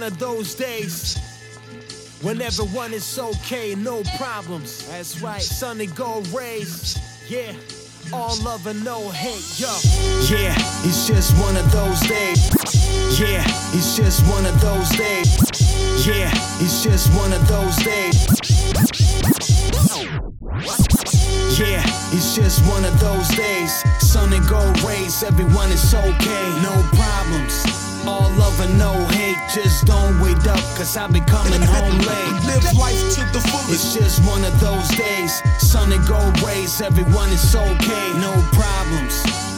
One of those days when everyone is okay, no problems. That's right. Sunny gold rays, yeah. All love and no hate, yo. Yeah, it's just one of those days. Yeah, it's just one of those days. Yeah, it's just one of those days. Yeah, it's just one of those days. Sun and gold rays, everyone is okay, no problems. All love and no hate, just don't wait up, cause I've been coming home late. Live life to the fullest. It's just one of those days. Sun and gold rays, everyone is okay, no problems.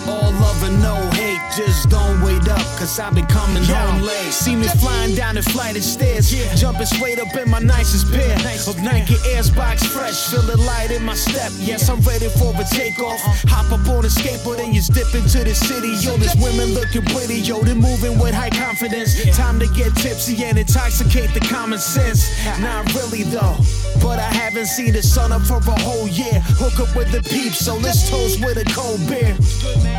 All love and no hate, just don't wait up, cause I've been coming home late. See me flying down the flight of stairs, jumping straight up in my nicest pair of Nike Airs box fresh, feel the light in my step. Yes, I'm ready for a takeoff. Uh-huh. Hop up on a skateboard and you dip into the city. Yo, there's women looking pretty, yo, they're moving with high confidence. Time to get tipsy and intoxicate the common sense. Not really though. But I haven't seen the sun up for a whole year. Hook up with the peeps, so let's toast with a cold beer.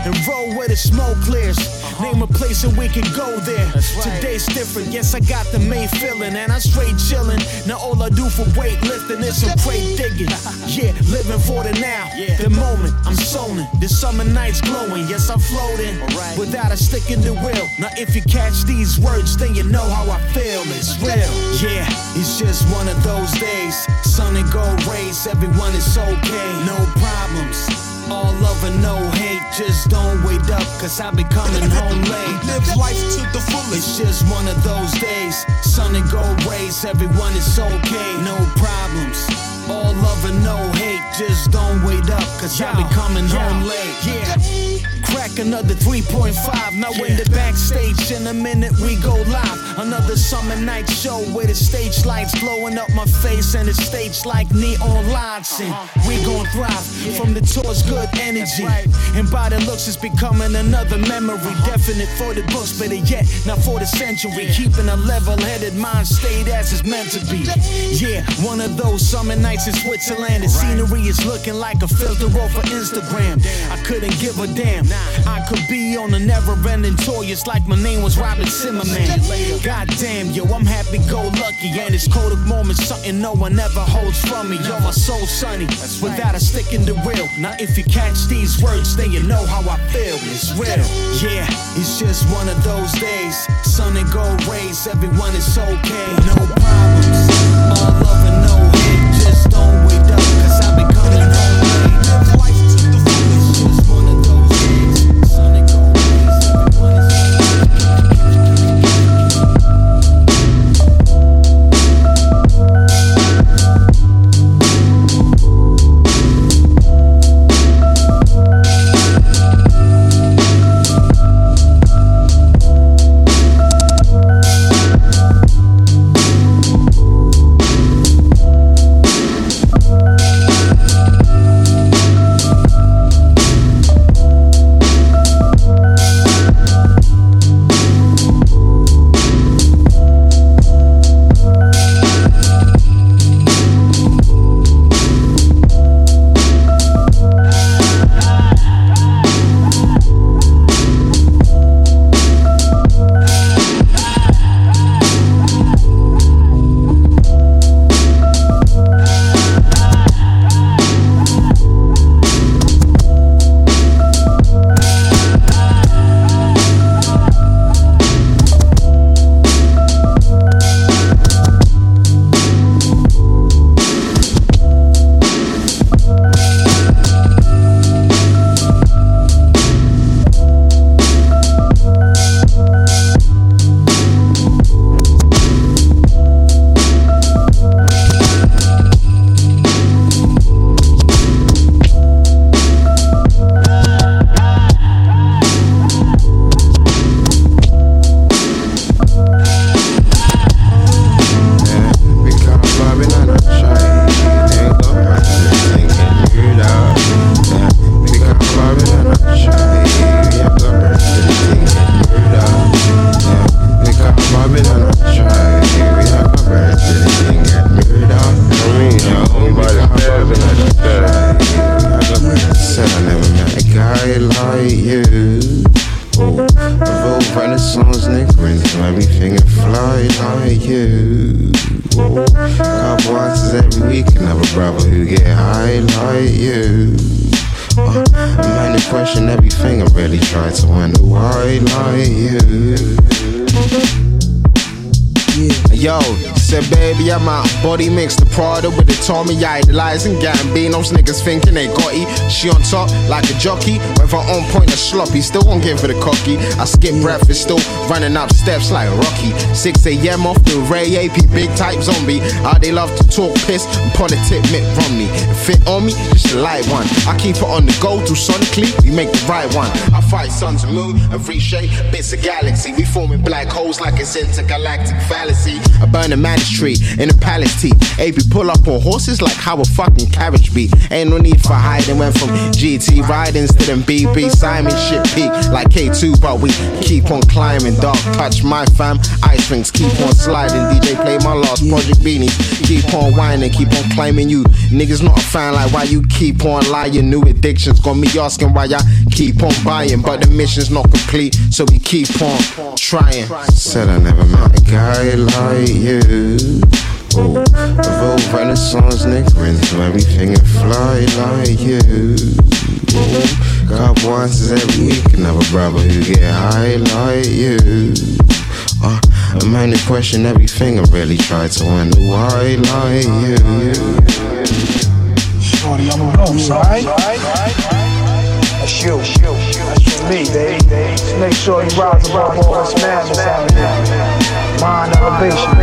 And roll with the smoke clears. Name a place and we can go there. Today's different, yes, I got the main feeling. And I'm straight chillin'. Now all I do for weightlifting is some crate digging. Yeah, living for the now. The moment I'm soling. The summer nights glowing. Yes, I'm floating. Without a stick in the wheel. Now if you catch these words, then you know how I feel. It's real. Yeah, it's just one of those days. Sun and gold rays, everyone is okay. No problems. All love and no hate, just don't wait up, cause I've been coming home late. Live life to the fullest. It's just one of those days. Sun and gold rays, everyone is okay, no problems. All love and no hate, just don't wait up, cause I've been coming home late. Yeah. Crack another 3.5. Now in the backstage, in a minute we go live. Another summer night show with the stage lights glowing up my face and the stage like neon lights. And we gon' thrive from the tour's good energy. And by the looks, it's becoming another memory. Definite for the books, better yet, not for the century. Keeping a level headed mind state as it's meant to be. Yeah, one of those summer nights in Switzerland. The scenery is looking like a filter of Instagram. I couldn't give a damn. I could be on a never ending tour, it's like my name was Robert Zimmerman. God damn, yo, I'm happy go lucky. And it's cold moments something no one ever holds from me. Yo, my soul sunny, without a stick in the wheel. Now, if you catch these words, then you know how I feel. It's real. Yeah, it's just one of those days. Sun and gold rays, everyone is okay. No problems. All love and no hate. Just don't wait up, cause I've been man, they question everything, I really try to wonder why like you. Yo, said baby, I'm out. Body mix the Prada with the Tommy. Idolizing Gambinos. Niggas thinking they got it. She on top like a jockey. Whether on point or sloppy, still won't give it a cocky. I skip breakfast, still running up steps like Rocky. 6 a.m. off the Ray AP, big type zombie. How they love to talk piss and politic Mitt Romney. Fit on me, just a light one. I keep it on the go through sonically, we make the right one. I fight suns and moon and reshape bits of galaxy. We forming black holes like it's intergalactic fallacy. I burn a man's tree in a palace tea. AP pull up on horses like how a fucking carriage be. Ain't no need for hiding. Went from GT ridings to them BB Simon shit peak like K2, but we keep on climbing. Dark touch my fam. Ice rings keep on sliding. DJ play my last project beanies. Keep on whining, keep on climbing you. Niggas not a fan like why you keep on lying. New addictions got me asking why I keep on buying, but the mission's not complete, so we keep on trying. Said I never a guy like you. Oh, evolve Renaissance niggerins, so everything and fly like you. Oh, God wants every week, and have a brother who get high like you. Uh, a man who question everything and really try to wonder why like you. Shorty, I'm a host, alright? That's you. That's me, baby. Just make sure you rise above all this madness out here. Mind elevation.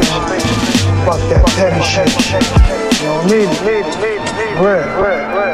Fuck that petty shit. You don't need it. Real.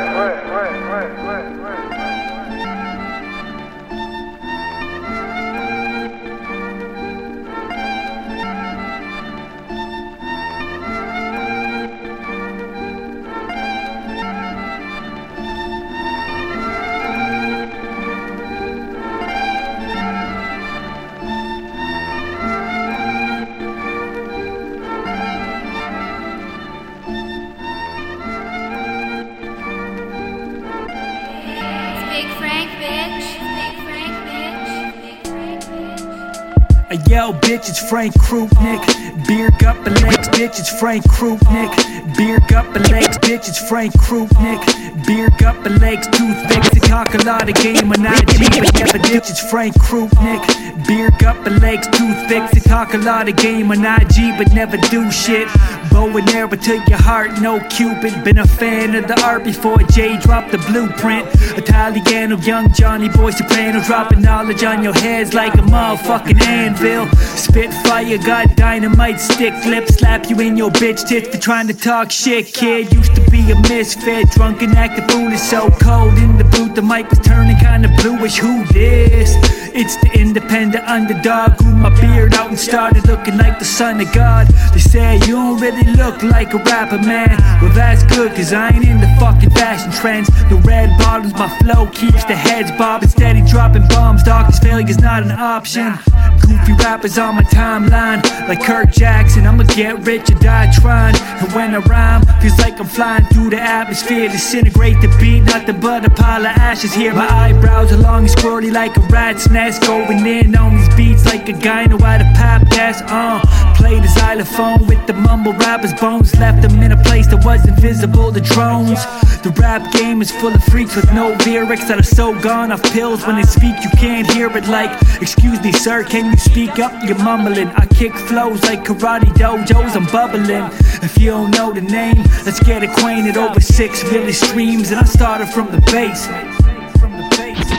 Yo, bitch, it's Frank Krupnik. Beer gut and legs, bitch, it's Frank Krupnik. Beer gut and legs, bitch, it's Frank Krupnik. Beer gut and legs, toothpicks. They talk a lot of game and a G, yeah, but bitch, it's Frank Krupnik. Beer gut and legs, toothpicks. They talk a lot of game on IG, but never do shit. Bow and arrow to your heart, no Cupid. Been a fan of the art before Jay dropped the blueprint. Italiano, young Johnny Boy Soprano, dropping knowledge on your heads like a motherfucking anvil. Spit fire, got dynamite stick lip, slap you in your bitch tits for trying to talk shit, kid. Used to be a misfit, drunk and acting foolish, so cold in the booth, the mic was turning kinda bluish. Who this? It's the independent underdog, grew my beard out and started looking like the son of God. They say you don't really look like a rapper, man. Well, that's good, cause I ain't into fucking fashion trends. The red bottoms, my flow keeps the heads bobbing, steady dropping bombs. Dog, this failure's not an option. Goofy rappers on my timeline, like Curtis Jackson. I'ma get rich or die trying. And when I rhyme, feels like I'm flying through the atmosphere. Disintegrate the beat, nothing but a pile of ashes here. My eyebrows are long and squirrely like a rat's nest. Going in on these beats like a guy know how to pop gas. Uh, play the xylophone with the mumble rappers' bones. Left them in a place that was invisible to drones. The rap game is full of freaks with no lyrics that are so gone off pills. When they speak, you can't hear it. Like, excuse me, sir, can you speak up? You're mumbling. I kick flows like karate dojos. I'm bubbling. If you don't know the name, let's get acquainted. Over six million streams, and I started from the base. From the base.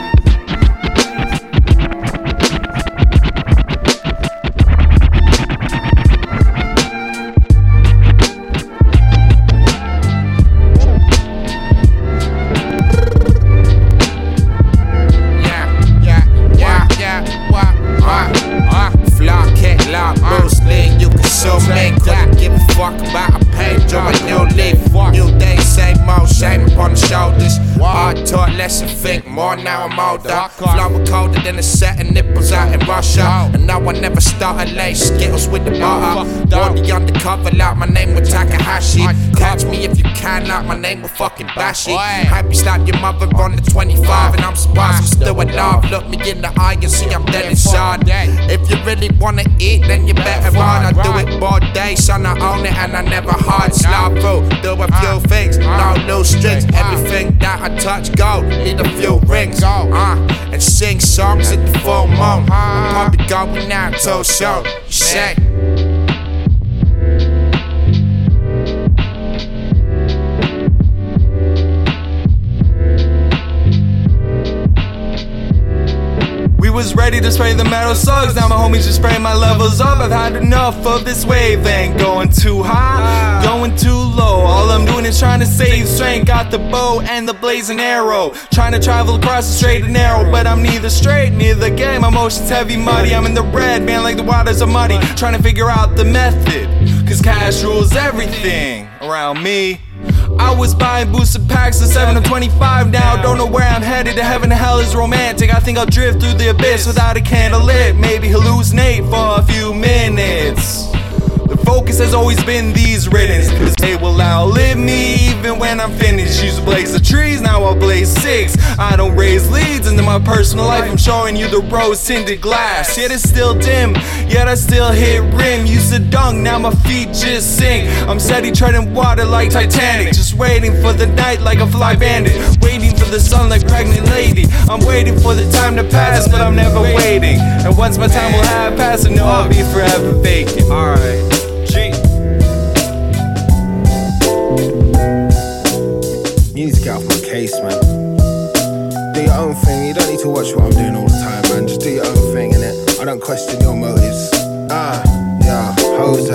Think more, now I'm older. Flower colder than a set of nipples out in Russia. And now I never start a late Skittles with the butter. Wore the undercover like my name was Takahashi. Catch me if you can, like my name was fucking Bashi. Happy slap your mother on the 25, and I'm surprised I'm still alive. look me in the eye and see I'm dead inside. If you really wanna eat, then you better run. I do it all day, son. I own it and I never hide. Slide through, do a few things, no loose strings. Everything that I touch, gold. Need a few rings, uh, and sing songs at the full moon. I'm probably going out till show. You say. We was ready to spray the metal slugs. Now my homies just spraying my levels up. I've had enough of this wave. Ain't going too high, going too low. All I'm doing is trying to save strength. Got the bow and the blazing arrow. Trying to travel across the straight and narrow, but I'm neither straight, neither gay. My motions heavy, muddy. I'm in the red, man, like the waters are muddy. Trying to figure out the method. Cause cash rules everything around me. I was buying boosted packs at 7 of 25 now. Don't know where I'm headed. To heaven and hell is romantic. I think I'll drift through the abyss without a candle lit. Maybe hallucinate for a few minutes. Focus has always been these riddance, cause they will outlive me even when I'm finished. Used to blaze the trees, now I'll blaze six. I don't raise leads into my personal life, I'm showing you the rose tinted glass. Yet it's still dim, yet I still hit rim. Used to dunk, now my feet just sink. I'm steady treading water like Titanic, just waiting for the night like a fly bandit. Waiting for the sun like pregnant lady. I'm waiting for the time to pass, but I'm never waiting. And once my time will have passed, I know I'll be forever vacant. Alright. Case, man. Do your own thing. You don't need to watch what I'm doing all the time, man. Just do your own thing, innit? I don't question your motives. Ah, yeah, Jose.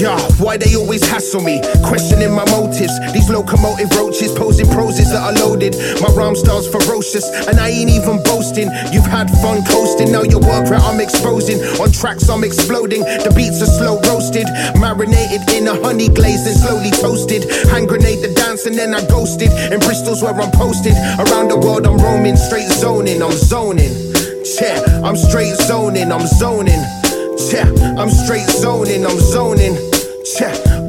Yeah, why they always hassle me, questioning my motives. These locomotive roaches posing proses that are loaded. My rhyme style's ferocious, and I ain't even boasting. You've had fun coasting, now your work rate I'm exposing. On tracks I'm exploding, the beats are slow roasted, marinated in a honey glaze and slowly toasted. Hand grenade the dance and then I ghosted. In Bristol's where I'm posted. Around the world I'm roaming, straight zoning, I'm zoning. Yeah, I'm straight zoning, I'm zoning. Yeah, I'm straight zoning, I'm zoning.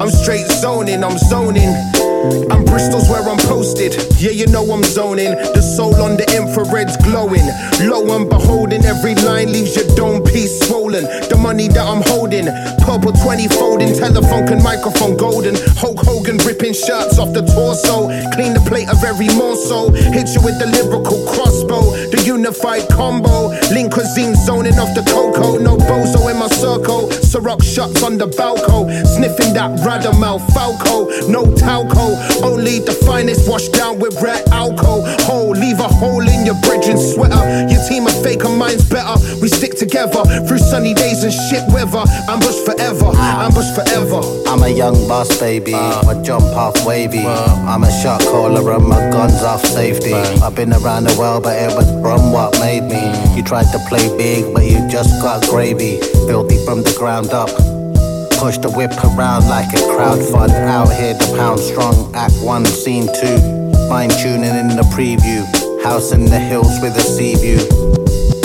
I'm straight zoning, I'm zoning. I'm Bristol's where I'm posted. Yeah, you know I'm zoning. The soul on the infrared's glowing. Low and beholding, every line leaves your dome piece swollen. The money that I'm holding, purple 20 folding, telephone and microphone golden. Hulk Hogan ripping shirts off the torso. Clean the plate of every morsel. Hit you with the lyrical crossbow. The unified combo. Lean cuisine zoning off the cocoa. No bozo in my circle. Ciroc shots on the balco. Sniffing that Radamel Falco. No talco. Finest washed down with red alcohol. Leave a hole in your bridging sweater. Your team are fake and mine's better. We stick together through sunny days and shit weather. Ambush forever. Ambush forever. I'm a young boss, baby. Uh. I jump off wavy. Uh. I'm a shot caller and my gun's off safety. Uh. I've been around the world, but it was from what made me. Mm. You tried to play big, but you just got gravy. Filthy from the ground up. Push the whip around like a crowd fund. Out here, the pound strong. Act one, scene two. Fine tuning in the preview. House in the hills with a sea view.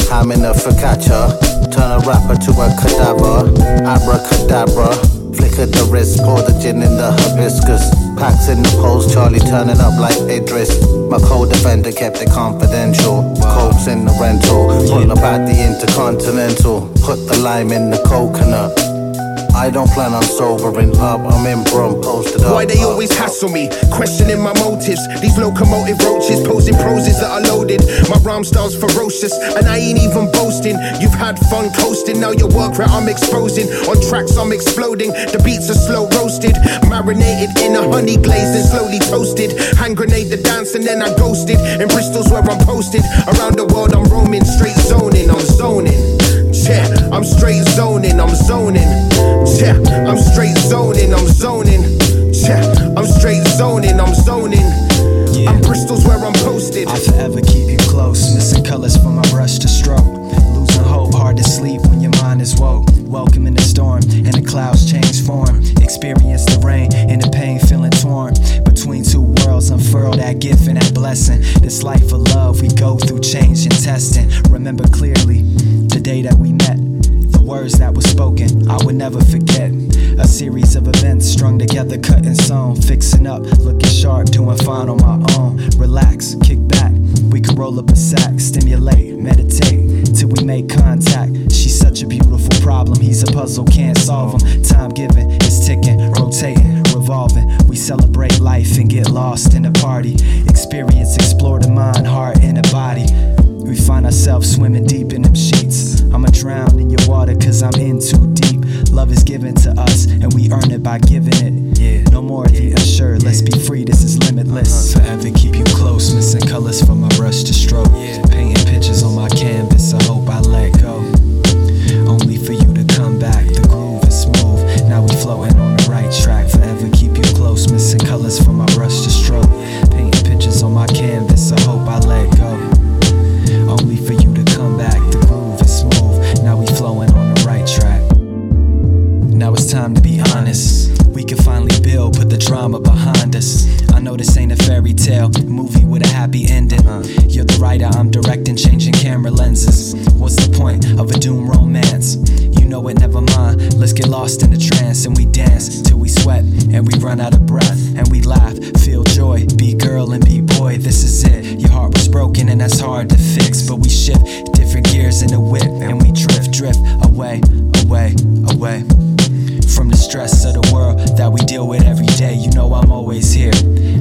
I'm in a focaccia. Turn a rapper to a cadaver. Abracadabra. Flicker the wrist, pour the gin in the hibiscus. Packs in the post, Charlie turning up like Idris. My co-defender kept it confidential. Cokes in the rental. Pull about the Intercontinental. Put the lime in the coconut. I don't plan on sobering up. I'm in Brum, posted up. Why they always hassle me, questioning my motives. These locomotive roaches posing proses that are loaded. My rhyme style's ferocious, and I ain't even boasting. You've had fun coasting, now your work rate I'm exposing. On tracks I'm exploding, the beats are slow roasted, marinated in a honey glaze and slowly toasted. Hand grenade the dance and then I ghosted. In Bristol's where I'm posted. Around the world I'm roaming, straight zoning, I'm zoning. Yeah, I'm straight zoning, I'm zoning. Yeah, I'm straight zoning, I'm zoning. Yeah, I'm straight zoning, I'm zoning. I'm Bristol's where I'm posted. I forever keep you close, missing colors from my brush to stroke. Losing hope, hard to sleep when your mind is woke. Welcome in the storm, and the clouds change form. Experience the rain and the pain, feeling torn. Between two worlds, unfurl that gift and that blessing. This life of love we go through, change and testing. Remember clearly day that we met. The words that were spoken, I would never forget. A series of events strung together, cut and sewn. Fixing up, looking sharp, doing fine on my own. Relax, kick back, We could roll up a sack, stimulate, meditate till we make contact. She's such a beautiful problem. He's a puzzle, can't solve him. Time boy. This is it. Your heart was broken and that's hard to fix, but we shift different gears in the whip and we drift, drift away, away, away from the stress of the world that we deal with every day. You know I'm always here.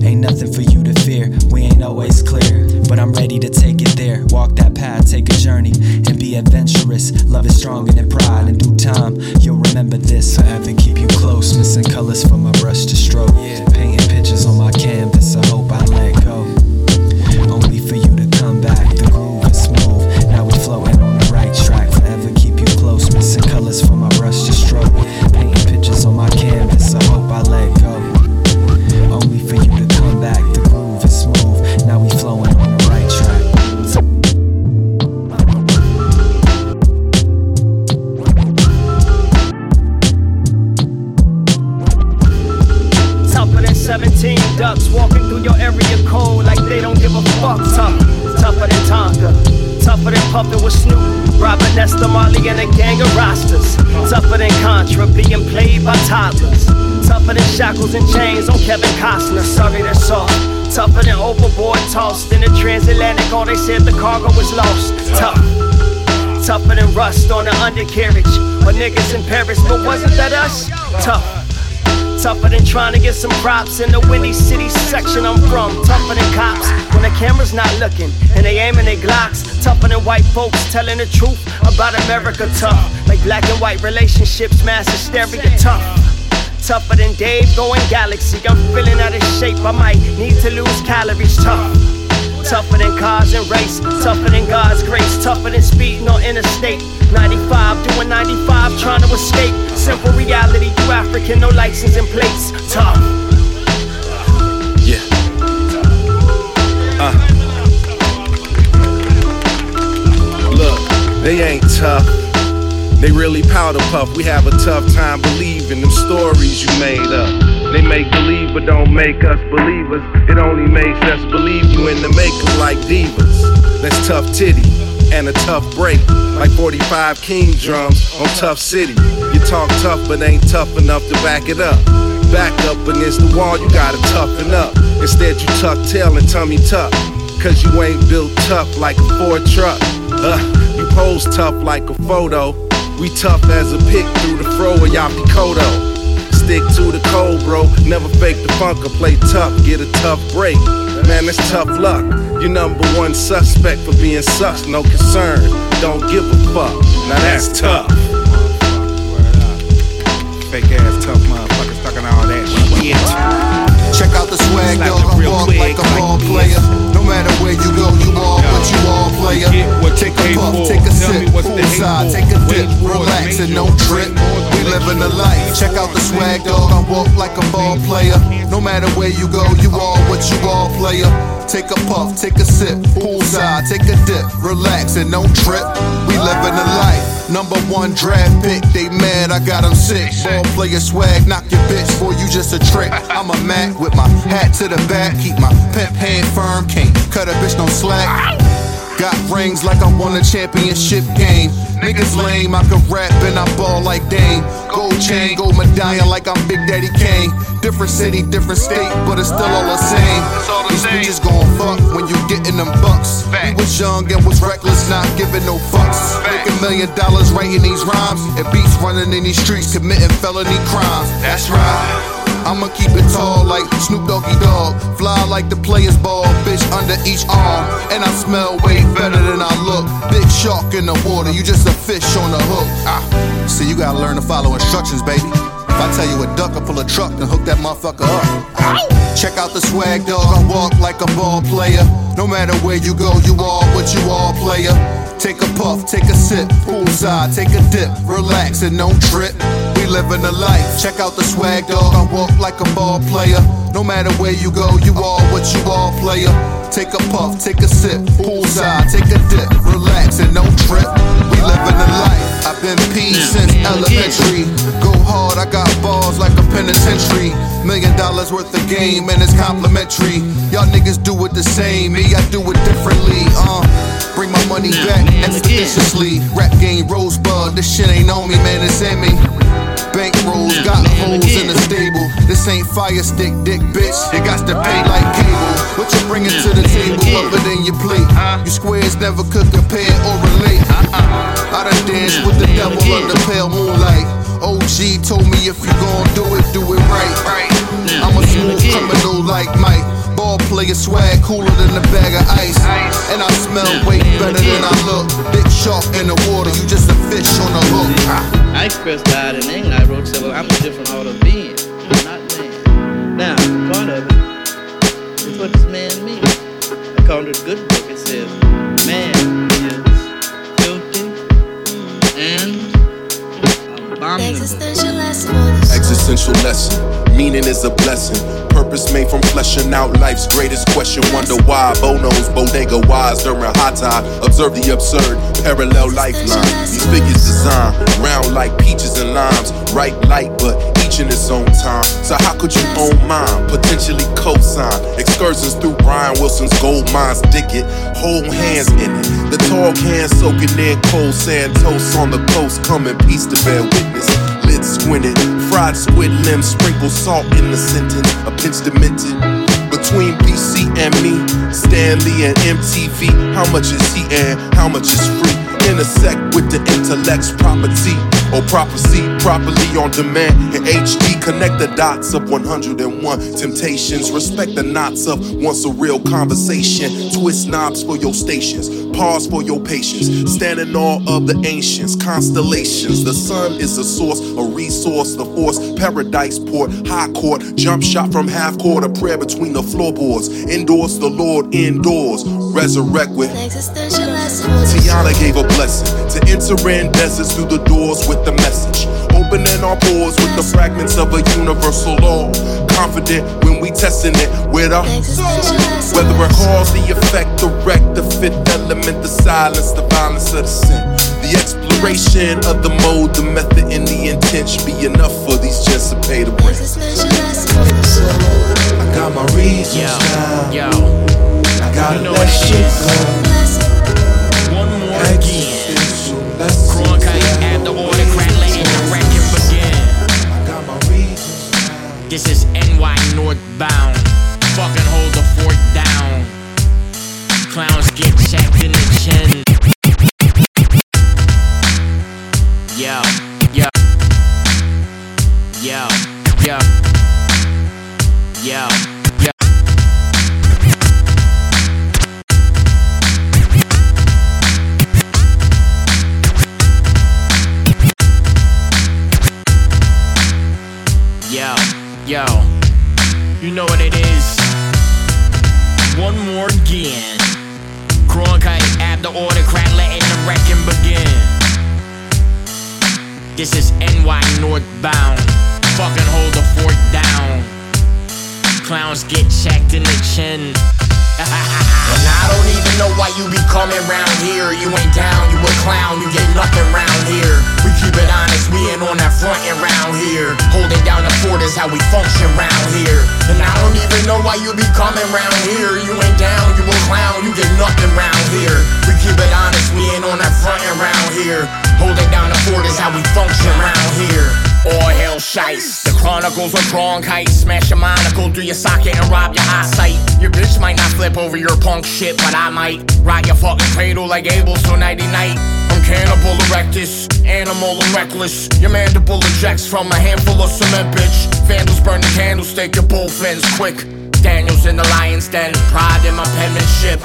Ain't nothing for you to fear. We ain't always clear, but I'm ready to take it there. Walk that path, take a journey, and be adventurous. Love is stronger than pride. In due time, you'll remember this. Forever keep you close, missing colors from my brush to stroke. Painting pictures on my canvas. I hope I let And a gang of rosters. Tougher than Contra being played by toddlers. Tougher than shackles and chains on Kevin Costner. Sorry, that's soft. Tougher than overboard tossed in the transatlantic. All they said the cargo was lost. Tough. Tougher than rust on the undercarriage. Or niggas in Paris, but wasn't that us? Tough. Tougher than trying to get some props in the Windy City section I'm from. Tougher than cops when the camera's not looking and they aiming their Glocks. Tougher than white folks telling the truth about America. Tough like black and white relationships, mass hysteria. Tough. Tougher than Dave going galaxy. I'm feeling out of shape. I might need to lose calories. Tough. Tougher than cars and race, tougher than God's grace, tougher than speeding on interstate. 95, doing 95, trying to escape. Simple reality, you African, no license in place. Tough. Yeah. Uh. Look, they ain't tough. They really powder puff. We have a tough time believing them stories you made up. They make but don't make us believers. It only makes us believe you in the making like divas. That's tough titty and a tough break. Like 45 king drums on Tough City. You talk tough but ain't tough enough to back it up. Back up against the wall, you gotta toughen up. Instead, you tuck tail and tummy tuck. Cause you ain't built tough like a Ford truck. Uh, you pose tough like a photo. We tough as a pick through the fro of Yaphet Kotto. Stick to the code, bro. Never fake the funk or play tough. Get a tough break. Man, that's tough luck. You number one suspect for being sus, no concern. Don't give a fuck. Now that's tough. Fake ass tough motherfuckers talking all that shit. Check out the swag, yo. I real walk wig, like a like ball this. player. No matter where you go, you all what you all player. Get what Take a puff, take a sip, me what's the hate poolside, take a dip, relax and don't trip. We living the life. Check out the swag, dog. I walk like a ball player. No matter where you go, you all what you all player. Take a puff, take a sip, poolside, take a dip, relax and don't trip. We living the life. Number one draft pick, they mad, I got 'em sick. Ball player swag, knock your bitch, boy, you just a trick. I'm a Mac with my hat to the back, keep my pimp hand firm, can't cut a bitch no slack. Got rings like I won a championship game. Niggas lame, I can rap and I ball like Dame. Gold chain, gold medallion like I'm Big Daddy Kane. Different city, different state, but it's still all the same. These bitches gon' fuck when you gettin' them bucks. We was young and was reckless, not giving no fucks. Making million dollars writing these rhymes, and beats running in these streets, committing felony crimes. That's right. I'ma keep it tall like Snoop Doggy Dogg. Fly like the player's ball, bitch under each arm. And I smell way better than I look. Big shark in the water, you just a fish on the hook. Ah, see, you gotta learn to follow instructions, baby. If I tell you a duck, I pull a truck and hook that motherfucker up. Check out the swag, dog. I walk like a ball player. No matter where you go, you all what you all player. Take a puff, take a sip, poolside, take a dip, relax and don't trip. Living a life. Check out the swag, dog. I walk like a ball player. No matter where you go, you all what you all player. Take a puff, take a sip, poolside, take a dip, relax and don't trip. We living a life. I've been P since elementary. Go hard, I got balls like a penitentiary. Million dollars worth of game and it's complimentary. Y'all niggas do it the same, me I do it differently. Uh, bring my money back expeditiously. Rap game rosebud, this shit ain't on me, man, it's in me. Bank rolls, got holes in the stable. This ain't fire stick, dick, bitch. You got to pay like cable. What you bringing to the table other than your plate? Uh-huh. You squares never could compare or relate. Uh-uh. I done danced with the devil under pale moonlight. OG told me if you gon' do it, do it right. I'm a smooth criminal like Mike. Ball player swag cooler than a bag of ice. And I smell way better than I look. Big shark in the water, you just a fish on a hook. I expressed that in England. I wrote, well, I'm a different order of being. I'm not man. Now, part of it is what does man mean? According to the good book, it says, man abominable. Existential lesson, meaning is a blessing. Purpose made from fleshing out life's greatest question. Wonder why Bono's bodega wise during high tide. Observe the absurd, parallel lifeline. These figures designed round like peaches and limes. Right light, but in its own time. So how could you own mine? Potentially co-sign excursions through Brian Wilson's gold mines. Dig it, hold hands in it. The tall can soaking in cold sand toast on the coast. Come in peace to bear witness lid squinted. Fried squid limbs, sprinkle salt in the sentence. A pinch demented. Between BC and me, Stanley and MTV. How much is he and how much is free? Intersect with the intellect's property or prophecy properly on demand in HD. Connect the dots of 101 temptations. Respect the knots of once a real conversation. Twist knobs for your stations. Pause for your patience. Stand in awe of the ancients, constellations. The sun is a source, a resource, the force, paradise port, high court, jump shot from half court, a prayer between the floorboards. Endorse the Lord indoors, resurrect with. Tiana gave a blessing to enter in deserts through the doors with the message. Opening our pores with the fragments of a universal law. Confident when we testing it with a whether it cause the effect, direct the fifth element, the silence, the violence of the sin. The exploration of the mode, the method, and the intent should be enough for these gents to pay the rent. I got my reasons now. Yo, I gotta You know let shit go. one more again. Cronkite at the order, crack letting the record begin. This is NY northbound. Fucking hold the fort down. Clowns get checked in the chin. Yo, yo, yo, yo. Yo, chin. And I don't even know why you be coming round here. You ain't down, you a clown, you get nothing round here. We keep it honest, we ain't on that front and round here. Holding down the fort is how we function round here. And I don't even know why you be coming round here. You ain't down, you a clown, you get nothing round here. We keep it honest, we ain't on that front and round here. Holding down the fort is how we function round here. All hell shice. The chronicles of Cronkite. Smash your monocle through your socket and rob your eyesight. Your bitch might not flip over your punk shit, but I might. Ride your fucking cradle like Abel so nighty night. I'm cannibal erectus, animal and reckless. Your mandible ejects from a handful of cement, bitch. Vandals burn the candlestick, your bull fins quick. Daniels in the lion's den, pride in my penmanship.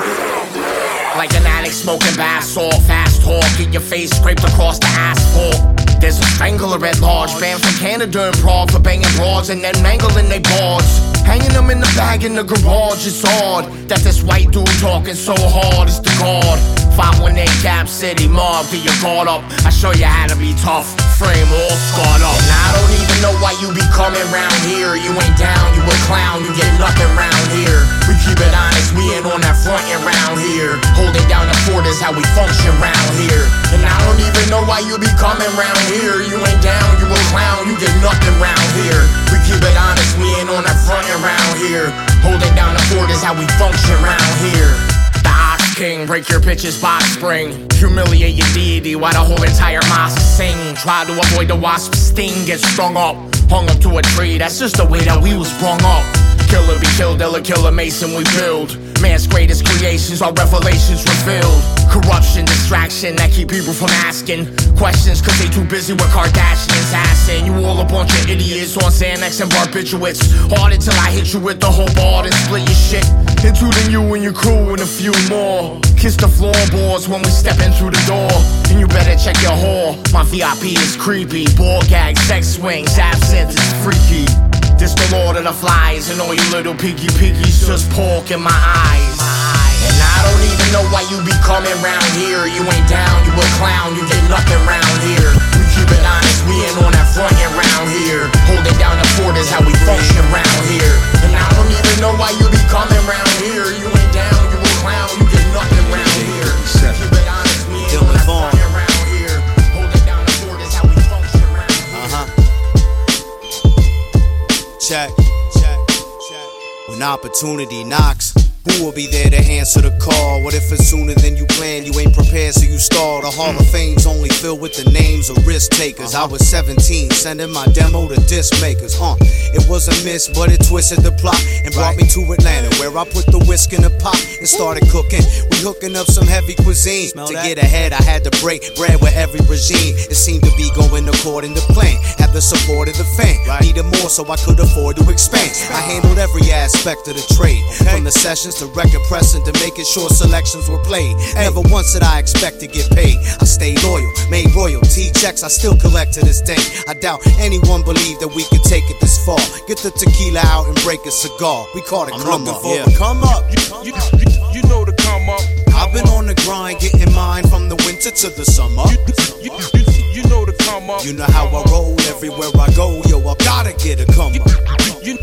Like an addict smoking bath salt, fast talk, get your face scraped across the asphalt. There's a strangler at large, banned from Canada and Prague for banging broads and then mangling they boards. Hanging them in the bag in the garage, it's odd that this white dude talking so hard is the god. 518 Cap City mob, get your guard up. I show you how to be tough, frame all scarred up. And I don't even know why you be coming round here. You ain't down, you a clown, you get nothing round here. Keep it honest, we ain't on that front and round here. Holding down the fort is how we function round here. And I don't even know why you be coming round here. You ain't down, you a clown, you get nothing round here. We keep it honest, we ain't on that front and round here. Holding down the fort is how we function round here. The Ox King, break your pitches box spring. Humiliate your deity while the whole entire mosque sing. Try to avoid the wasp's sting, get strung up. Hung up to a tree, that's just the way that we was sprung up. Killer be killed, illa killer Mason we build. Man's greatest creations are revelations revealed. Corruption, distraction that keep people from asking questions cause they too busy with Kardashians assing. You all a bunch of idiots on Xanax and barbiturates. Hard until I hit you with the whole board and split your shit. Including you and your crew and a few more. Kiss the floorboards when we step in through the door. And you better check your whore. My VIP is creepy. Ball gag, sex swings, absinthe is freaky. This the lord of the flies, and all you little piggy piggies just pork in my eyes. And I don't even know why you be coming round here. You ain't down, you a clown, you get nothing round here. We keep it honest, we ain't on that front end round here. Holding down the fort is how we function round here. And I don't even know why you be coming round here. You Check. Check. Check. When opportunity knocks, who will be there to answer the call? What if it's sooner than you planned? You ain't prepared, so you stall. The Hall of Fame's only filled with the names of risk takers. I was 17, sending my demo to disc makers. Uh, it was a miss, but it twisted the plot and brought me to Atlanta, where I put the whisk in the pot and started cooking. We hooking up some heavy cuisine. to get ahead, I had to break bread with every regime. It seemed to be going according to plan. Had the support of the fan. Needed more, so I could afford to expand. I handled every aspect of the trade, from the sessions to record pressing to making sure selections were played. Never once did I expect to get paid. I stayed loyal, made royalty checks I still collect to this day. I doubt anyone believed that we could take it this far. Get the tequila out and break a cigar. We called it I'm come up. for yeah. the come up. You, you, you, know the come up. I've been on the grind, getting mine from the winter to the summer. You, you, know the come up. You know how I roll everywhere I go, yo. I gotta get a come up. You,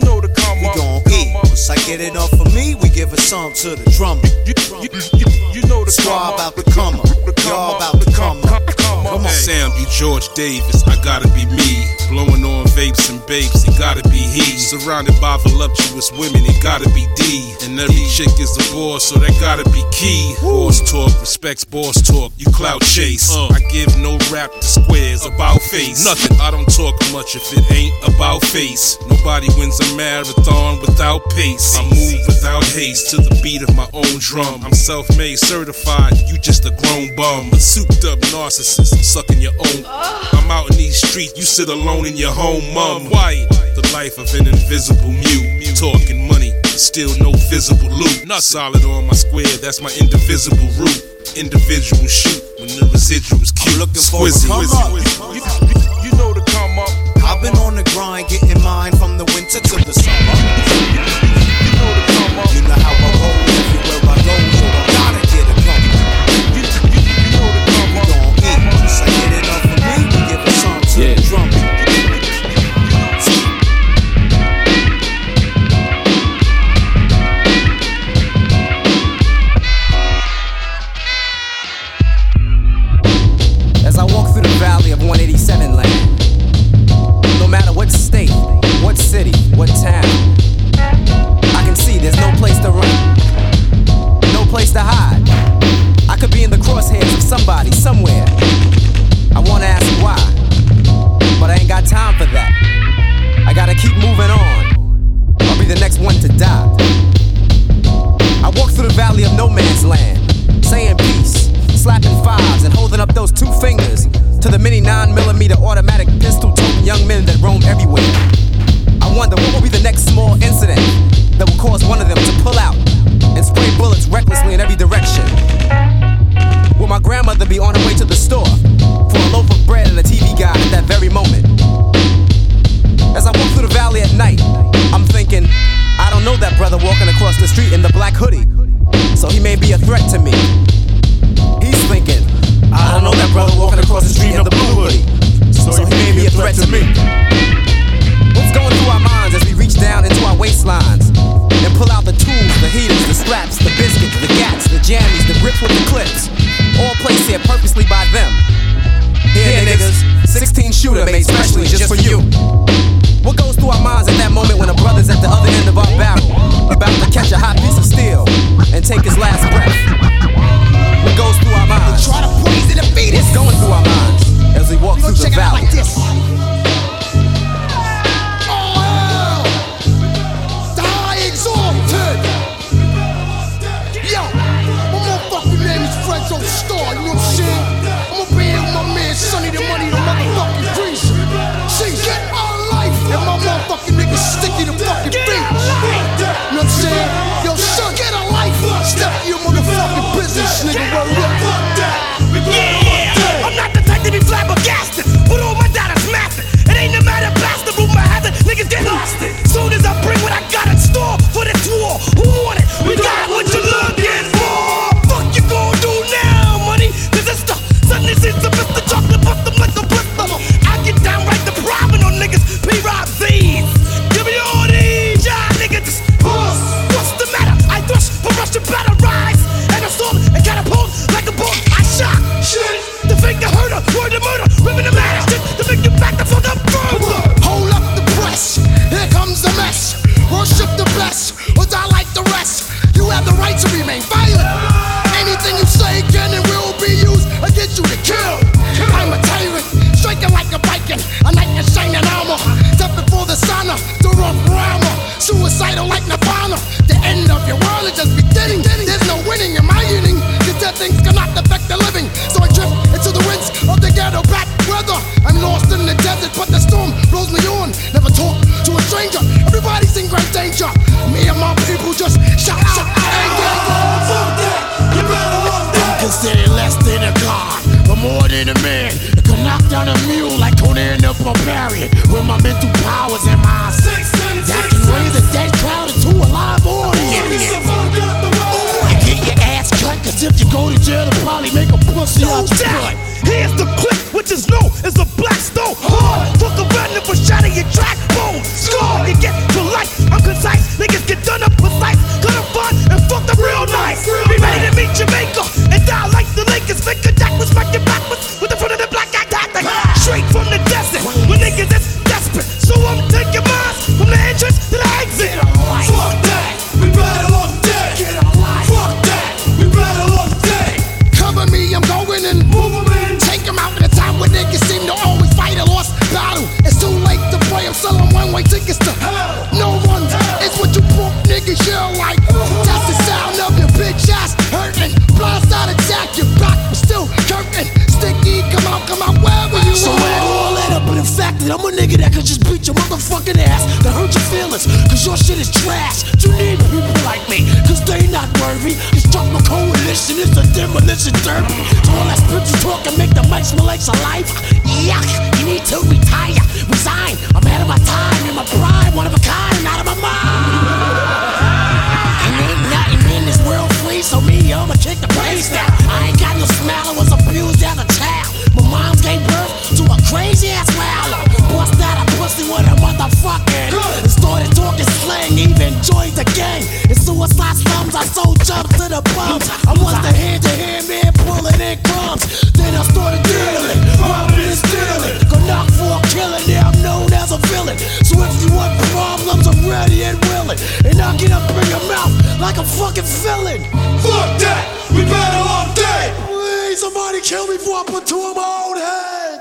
know the come up. We gon' eat. Once I get it up for me, we give a song to the drummer. You, you, you, you know the Squad come about up. to come up. Y'all about to come up. Come Come on. Sam be George Davis, I gotta be me. Blowing on vapes and babes, it gotta be he. Surrounded by voluptuous women, it gotta be D. And every chick is a boss, so that gotta be key. Boss talk, respects boss talk, you clout chase. Uh. I give no rap to squares about face. Nothing, I don't talk much if it ain't about face. Nobody wins a marathon without pace. I move without haste to the beat of my own drum. I'm self made, certified, you just a grown bum. A souped up narcissist, sucking your own. Oh. I'm out in these streets, you sit alone in your home, mum. Quiet, the life of an invisible mute. Talking money, still no visible loot. Not solid on my square, that's my indivisible root. Individual shoot when the residuals cute. looking for Squizzy. come up. You, you, you know the come up. I've been on the grind, getting mine from the winter to the summer. the barbarian with my mental powers and my six. That can raise a dead crowd into a live audience. And get your ass cut, cause if you go to jail, they'll probably make a pussy out your butt. Here's the clip, which is new, it's a black stone. Hard, fuck around if a shot of your track. I'm a nigga that could just beat your motherfucking ass to hurt your feelings. Cause your shit is trash. You need people like me, cause they not worthy. It's drop my coalition, it's a demolition derby. So all that spiritual talk and make the mic smell like saliva. Yuck, you need to retire, resign. I'm out of my time and my pride, one of a kind and out of my mind. And ain't nothing in this world free, so me, I'ma kick the place down. joined the gang. And suicide slums, I sold jumps to the bums. I was the hand to hand man pulling in crumbs. Then I started dealing, robbing and stealing. Go knock for a killing, now I'm known as a villain. So if you want problems, I'm ready and willing. And I get up in your mouth like a fucking villain. Fuck that, we battle all day. Please, somebody kill me before I put two in my own head.